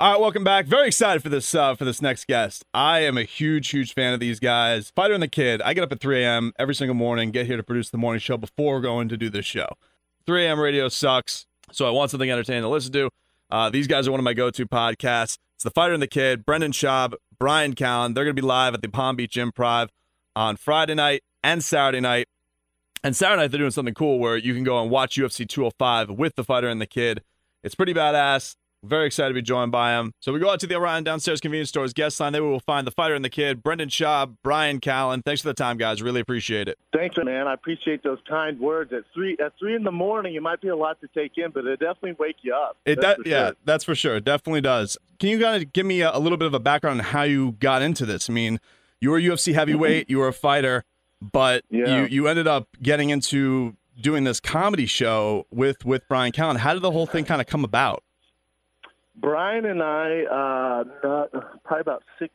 All right, welcome back. Very excited for this uh, for this next guest. I am a huge, huge fan of these guys. Fighter and the Kid. I get up at 3 a.m. every single morning, get here to produce the morning show before going to do this show. 3 a.m. radio sucks, so I want something entertaining to listen to. Uh, these guys are one of my go-to podcasts. It's the Fighter and the Kid. Brendan Schaub, Bryan Callen. They're going to be live at the Palm Beach Improv on Friday night and Saturday night. And Saturday night, they're doing something cool where you can go and watch UFC 205 with the fighter and the kid. It's pretty badass. Very excited to be joined by him. So we go out to the Orion Downstairs Convenience Stores guest line. There we will find the fighter and the kid, Brendan Schaub, Bryan Callen. Thanks for the time, guys. Really appreciate it. Thanks, man. I appreciate those kind words. At three at three in the morning, it might be a lot to take in, but it definitely wake you up. It That's that, for yeah, sure. that's for sure. It definitely does. Can you guys give me a, a little bit of a background on how you got into this? I mean, you were a UFC heavyweight, you were a fighter, but Yeah. you you ended up getting into doing this comedy show with with Bryan Callen. How did the whole thing kind of come about? Bryan and I, uh, not, probably about six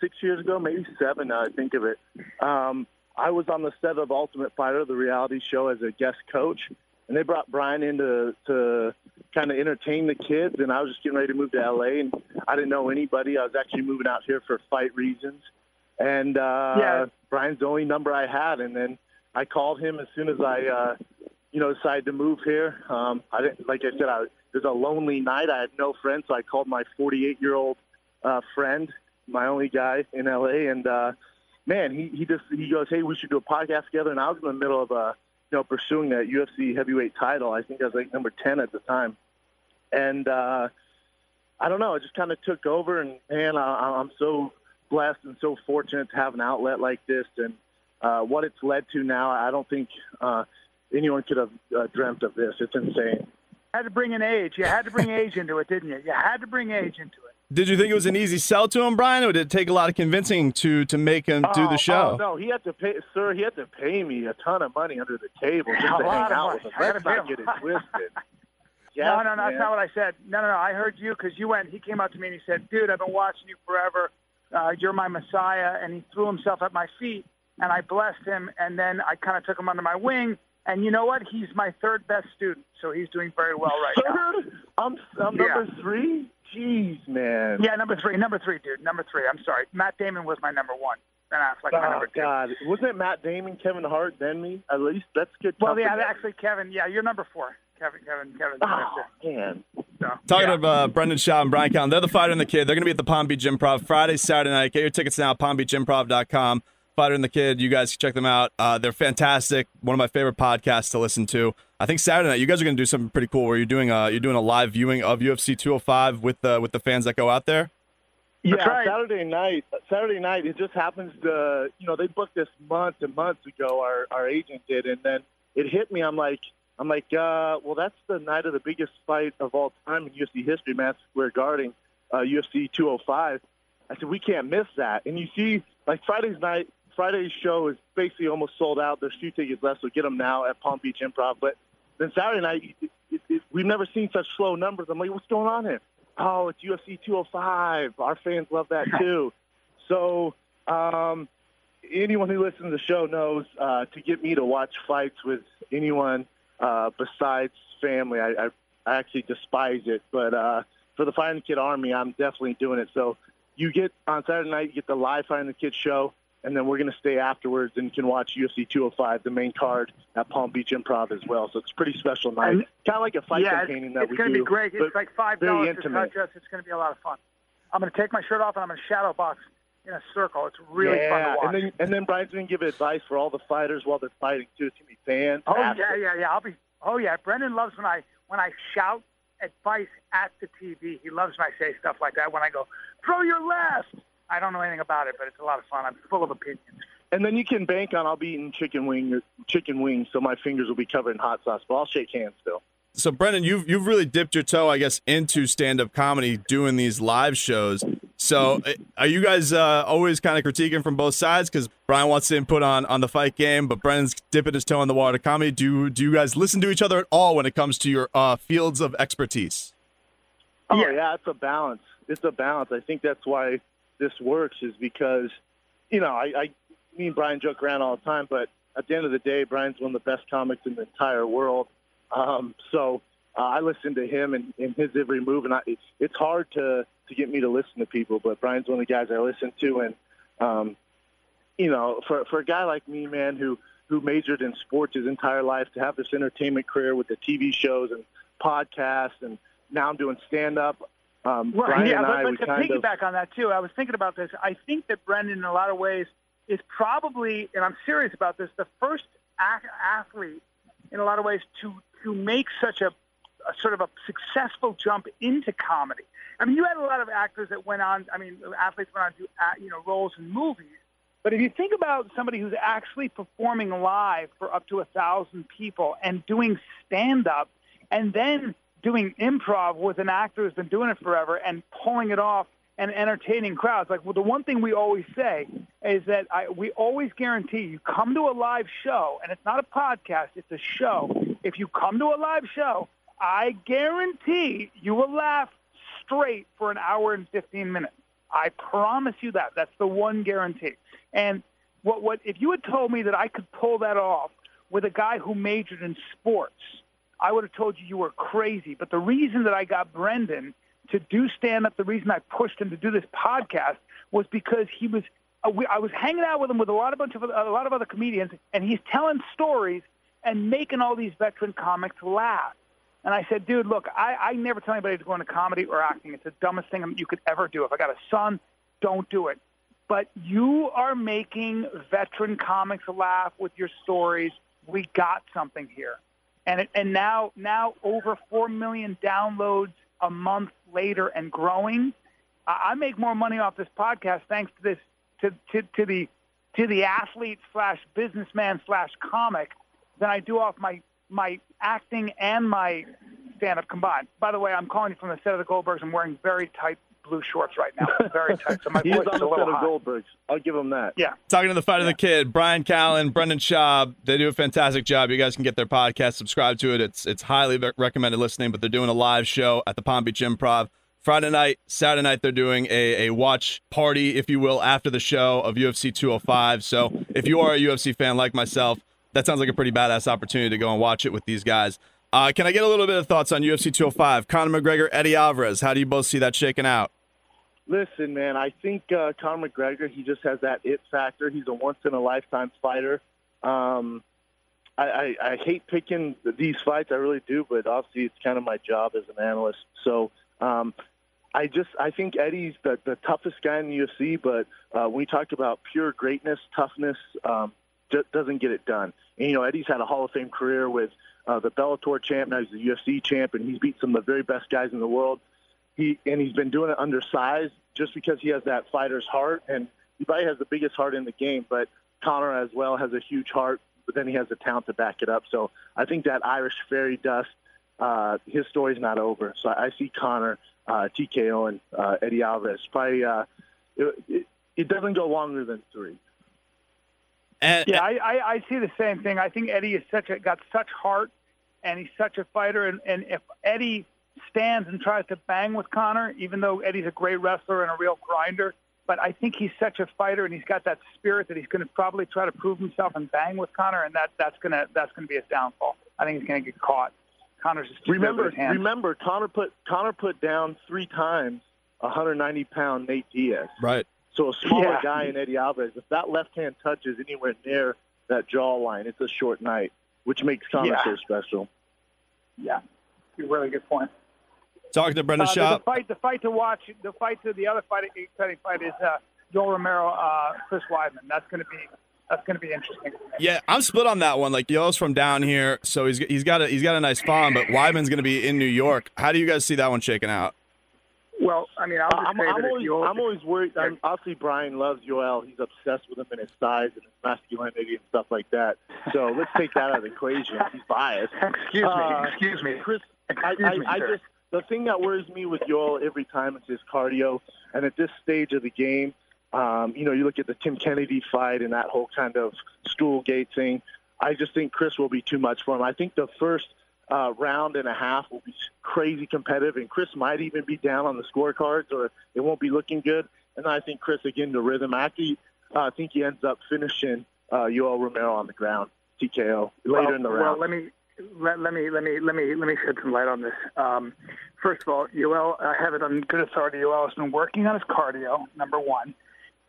six years ago, maybe seven. Now I think of it. Um, I was on the set of Ultimate Fighter, the reality show, as a guest coach, and they brought Bryan in to, to kind of entertain the kids. And I was just getting ready to move to LA, and I didn't know anybody. I was actually moving out here for fight reasons, and uh, Yeah. Bryan's the only number I had. And then I called him as soon as I, uh, you know, decided to move here. Um, I didn't, like I said, I, it was a lonely night. I had no friends, so I called my 48 year old uh, friend, my only guy in LA, and uh, man, he he just he goes, hey, we should do a podcast together. And I was in the middle of uh, you know, pursuing that UFC heavyweight title. I think I was like number 10 at the time, and uh, I don't know, it just kind of took over. And man, I, I'm so blessed and so fortunate to have an outlet like this, and uh, what it's led to now. I don't think uh, anyone could have uh, dreamt of this. It's insane. Had to bring an age. You had to bring age into it, didn't you? You had to bring age into it. Did you think it was an easy sell to him, Bryan, or did it take a lot of convincing to to make him do Oh, the show? Oh, no, he had to pay, sir. He had to pay me a ton of money under the table just A to lot hang of out money. with him. I Let's not get it twisted. Yes, no, no, no, man. that's not what I said. No, no, no. I heard you because you went. He came up to me and he said, "Dude, I've been watching you forever. Uh, you're my messiah." And he threw himself at my feet, and I blessed him. And then I kind of took him under my wing. And you know what? He's my third best student, so he's doing very well right now. Third? I'm, I'm Yeah. number three. Jeez, man. Yeah, number three, number three, dude, number three. I'm sorry, Matt Damon was my number one. Ben Affleck, my Oh my number two. God, wasn't it Matt Damon, Kevin Hart, then me? At least that's good. Well, yeah, company. actually, Kevin. Yeah, you're number four. Kevin, Kevin, Kevin. Oh man. So, Talking yeah. about uh, Brendan Schaub and Bryan Callen, they're the fighter and the kid. They're going to be at the Palm Beach Improv Friday, Saturday night. Get your tickets now, palmbeachimprov.com. Fighter and the kid, you guys can check them out. Uh, they're fantastic. One of my favorite podcasts to listen to. I think Saturday night you guys are going to do something pretty cool where you're doing a you're doing a live viewing of UFC 205 with the with the fans that go out there. Yeah, right. Saturday night. Saturday night. It just happens to, you know, they booked this months and months ago. Our our agent did, and then it hit me. I'm like, I'm like, uh, well, that's the night of the biggest fight of all time in UFC history, Madison Square Garden, uh, UFC 205. I said we can't miss that. And you see, like Friday's night, Friday's show is basically almost sold out. There's few tickets left, so get them now at Palm Beach Improv. But then Saturday night, it, it, it, we've never seen such slow numbers. I'm like, what's going on here? Oh, it's UFC 205. Our fans love that too. so um, anyone who listens to the show knows uh, to get me to watch fights with anyone uh, besides family, I, I, I actually despise it. But uh, for the Fighting Kid Army, I'm definitely doing it. So you get on Saturday night, you get the live Fighting the Kid show, and then we're going to stay afterwards and can watch UFC 205, the main card at Palm Beach Improv as well. So it's a pretty special night. And- kind of like a fight yeah, campaigning it's, that it's we going to do. be great. It's like five dollars touch us. It's going to be a lot of fun. I'm going to take my shirt off and I'm going to shadow box in a circle. It's really yeah, fun to watch. and then and then Brian's going to give advice for all the fighters while they're fighting too. It's going to be oh yeah, yeah, yeah. I'll be. Oh yeah, Brendan loves when I when I shout advice at the TV. He loves when I say stuff like that. When I go, throw your left. I don't know anything about it, but it's a lot of fun. I'm full of opinions. And then you can bank on I'll be eating chicken wing chicken wings, so my fingers will be covered in hot sauce. But I'll shake hands still. So Brendan, you've you've really dipped your toe, I guess, into stand-up comedy, doing these live shows. So, uh, are you guys uh, always kind of critiquing from both sides? Because Bryan wants to input on on the fight game, but Brendan's dipping his toe in the water to comedy. Do do you guys listen to each other at all when it comes to your uh, fields of expertise? Oh yeah. yeah, it's a balance. It's a balance. I think that's why this works is because, you know, I, I me and Bryan joke around all the time, but at the end of the day, Bryan's one of the best comics in the entire world. Um, so uh, I listen to him and, and his every move, and I, it's, it's hard to to get me to listen to people. But Bryan's one of the guys I listen to, and um, you know, for for a guy like me, man, who who majored in sports his entire life, to have this entertainment career with the TV shows and podcasts, and now I'm doing stand up. Um, right. Bryan yeah, but, but to piggyback of, on that too, I was thinking about this. I think that Brendan, in a lot of ways, is probably, and I'm serious about this, the first athlete in a lot of ways to to make such a, a sort of a successful jump into comedy. I mean, you had a lot of actors that went on. I mean, athletes went on to do you know roles in movies. But if you think about somebody who's actually performing live for up to a thousand people and doing stand up, and then doing improv with an actor who's been doing it forever and pulling it off and entertaining crowds. Like, well, the one thing we always say is that I, we always guarantee you come to a live show, and it's not a podcast, it's a show. If you come to a live show, I guarantee you will laugh straight for an hour and 15 minutes. I promise you that. That's the one guarantee. And what, what if you had told me that I could pull that off with a guy who majored in sports, I would have told you you were crazy. But the reason that I got Brendan to do stand up, the reason I pushed him to do this podcast was because he was. Uh, I was hanging out with him with a lot of bunch of a lot of other comedians, and he's telling stories and making all these veteran comics laugh. And I said, dude, look, I, I never tell anybody to go into comedy or acting. It's the dumbest thing you could ever do. If I got a son, don't do it. But you are making veteran comics laugh with your stories. We got something here. And, it, and now, now over 4 million downloads a month later and growing. I make more money off this podcast thanks to this to, to, to the to the athlete slash businessman slash comic than I do off my my acting and my stand up combined. By the way, I'm calling you from the set of the Goldbergs. I'm wearing very tight blue shorts right now. Very tight. So my He's voice on is the a set little of high. Goldbergs. I'll give him that. Yeah. Talking to the fight of the kid, Bryan Callen, Brendan Schaub. They do a fantastic job. You guys can get their podcast, subscribe to it. It's it's highly recommended listening. But they're doing a live show at the Palm Beach Improv Friday night, Saturday night. They're doing a, a watch party, if you will, after the show of UFC 205. So if you are a UFC fan like myself, that sounds like a pretty badass opportunity to go and watch it with these guys. Uh, can I get a little bit of thoughts on UFC 205? Conor McGregor, Eddie Alvarez. How do you both see that shaking out? Listen, man, I think uh, Conor McGregor, he just has that it factor. He's a once in a lifetime fighter. Um, I, I, I hate picking these fights, I really do, but obviously it's kind of my job as an analyst. So um, I just I think Eddie's the, the toughest guy in the UFC, but uh, when we talk about pure greatness, toughness, um, d- doesn't get it done. And, you know, Eddie's had a Hall of Fame career with uh, the Bellator champ, now he's the UFC champ, and he's beat some of the very best guys in the world. He and he's been doing it undersized just because he has that fighter's heart, and he probably has the biggest heart in the game. But Conor as well has a huge heart, but then he has the talent to back it up. So I think that Irish fairy dust, uh, his story's not over. So I see Conor, uh, TKO, and uh, Eddie Alvarez. Probably uh, it, it, it doesn't go longer than three. And, Yeah, I, I, I see the same thing. I think Eddie is such a got such heart, and he's such a fighter. And, and if Eddie stands and tries to bang with Conor, even though Eddie's a great wrestler and a real grinder, but I think he's such a fighter, and he's got that spirit that he's going to probably try to prove himself and bang with Conor, and that that's gonna that's gonna be his downfall. I think he's going to get caught. Conor's just Remember, his hands. remember, Conor put Conor put down three times 190 pound Nate Diaz. right. So a smaller Yeah. guy in Eddie Alvarez, if that left hand touches anywhere near that jaw line, it's a short night, which makes Conor Yeah. so special. Yeah, a really good point. Talking to Brendan Uh, the, the fight, the fight to watch, the fight to the other fight, exciting fight is uh, Yoel Romero, uh, Chris Weidman. That's going to be that's going to be interesting. Yeah, I'm split on that one. Like Yo's from down here, so he's he's got a he's got a nice farm, but Weidman's going to be in New York. How do you guys see that one shaking out? Well, I mean, I'll just I'm, say I'm that always, I'm always worried. I'm, obviously, Bryan loves Yoel. He's obsessed with him and his size and his masculinity and stuff like that. So let's take that out of the equation. He's biased. Excuse me. Uh, Excuse me. Chris, Excuse I, me, I sir. just the thing that worries me with Yoel every time is his cardio. And at this stage of the game, um, you know, you look at the Tim Kennedy fight and that whole kind of stool gate thing. I just think Chris will be too much for him. I think the first uh, round and a half will be crazy competitive, and Chris might even be down on the scorecards, or it won't be looking good. And I think Chris again the rhythm. I actually uh, think he ends up finishing uh, Yoel Romero on the ground, TKO later well, in the round. well, let me let, let me let me let me let me shed some light on this. Um, first of all, Yoel, I have it on good authority. Yoel has been working on his cardio. Number one,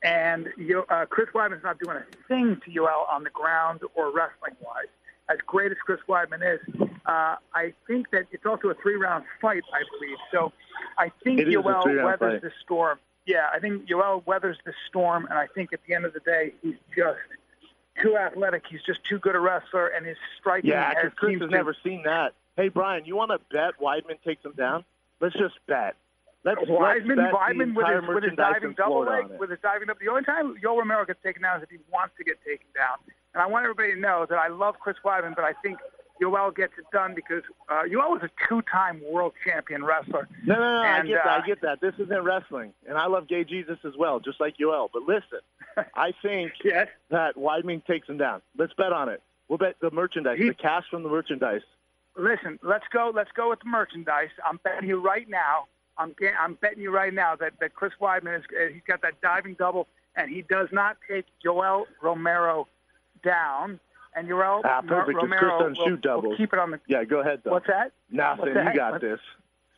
and Yo, uh, Chris Weidman's not doing a thing to Yoel on the ground or wrestling wise. As great as Chris Weidman is, uh, I think that it's also a three round fight. I believe so. I think Yoel weathers fight. the storm. Yeah, I think Yoel weathers the storm, and I think at the end of the day, he's just too athletic. He's just too good a wrestler, and his striking Yeah, because Chris has never seen that. Hey, Bryan, you want to bet Weidman takes him down? Let's just bet. Let's, Weidman, bet Weidman with his, with his diving double leg, with his diving double. The only time Yoel Romero gets taken down is if he wants to get taken down. And I want everybody to know that I love Chris Weidman, but I think Yoel gets it done because uh, Yoel was a two-time world champion wrestler. No, no, no. And, I get that. uh, I get that. This isn't wrestling, and I love Gay Jesus as well, just like Yoel. But listen, I think Yes. that Weidman takes him down. Let's bet on it. We'll bet the merchandise, He- the cash from the merchandise. Listen, let's go. Let's go with the merchandise. I'm betting you right now. I'm I'm betting you right now that, that Chris Weidman is uh, he's got that diving double, and he does not take Yoel Romero down. And Yoel Ah, perfect, 'cause Chris Romero doesn't will, shoot will keep it on the. Yeah, go ahead though. What's that? Nothing. what's that? You got What- this.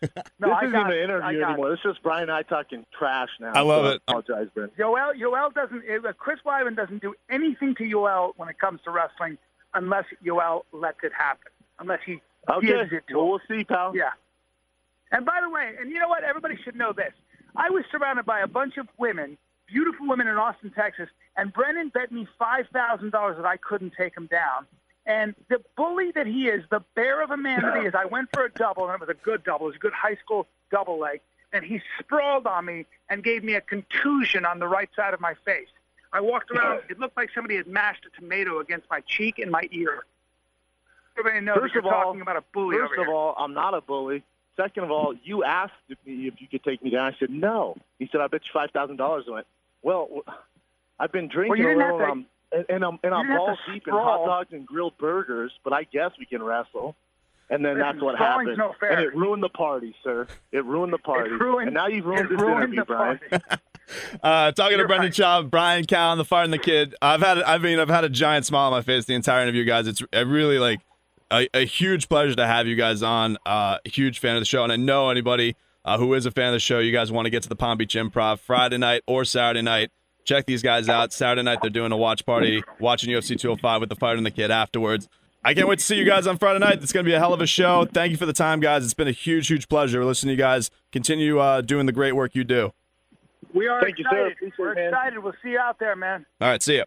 No, this I isn't got an it. I interview got anymore. It's just Bryan and I talking trash now. I love so it. I apologize, Ben. Yoel, Yoel doesn't. uh, Chris Weidman doesn't do anything to Yoel when it comes to wrestling, unless Yoel lets it happen. Unless he Okay. gives it to Well, him. we'll see, pal. Yeah. And by the way, and you know what? Everybody should know this. I was surrounded by a bunch of women, beautiful women in Austin, Texas, and Brendan bet me five thousand dollars that I couldn't take him down. And the bully that he is, the bear of a man that he is, I went for a double, and it was a good double. It was a good high school double leg, and he sprawled on me and gave me a contusion on the right side of my face. I walked around. It looked like somebody had mashed a tomato against my cheek and my ear. Everybody knows First of you're all, talking about a bully First of here. all, I'm not a bully. Second of all, you asked me if you could take me down. I said no. He said, "I bet you five thousand dollars." I went, "Well, I've been drinking you a little, to- um, and, and I'm and I'm didn't have balls to deep in hot dogs and grilled burgers, but I guess we can wrestle." And then Listen, that's what happened, no fair. and it ruined the party, sir. It ruined the party, ruined- and now you've ruined this ruined interview, the Bryan. party. Uh, talking to You're Brendan right. Schaub, Bryan Callen, the fart and the kid. I've had, I mean, I've had a giant smile on my face the entire interview, guys. It's a really like a, a huge pleasure to have you guys on. Uh, huge fan of the show, and I know anybody uh, who is a fan of the show, you guys want to get to the Palm Beach Improv Friday night or Saturday night. Check these guys out. Saturday night, they're doing a watch party, watching UFC 205 with the fighter and the kid afterwards. I can't wait to see you guys on Friday night. It's going to be a hell of a show. Thank you for the time, guys. It's been a huge, huge pleasure listening to you guys. Continue uh, doing the great work you do. We are Thank you, sir. excited. Appreciate We're it, excited. We'll see you out there, man. All right, see you.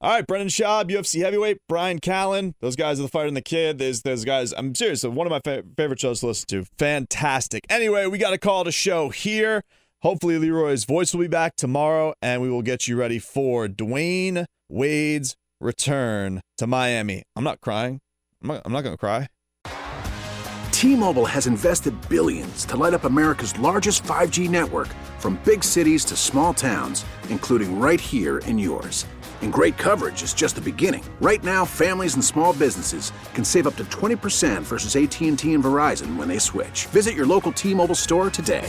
All right, Brendan Schaub, UFC heavyweight, Bryan Callen. Those guys are the fighter and the kid. There's those guys. I'm serious. One of my fa- favorite shows to listen to. Fantastic. Anyway, we got to call it a show here. Hopefully, Leroy's voice will be back tomorrow, and we will get you ready for Dwyane Wade's return to Miami. I'm not crying. I'm not, I'm not going to cry. T-Mobile has invested billions to light up America's largest 5G network from big cities to small towns, including right here in yours. And great coverage is just the beginning. Right now, families and small businesses can save up to 20% versus AT&T and Verizon when they switch. Visit your local T-Mobile store today.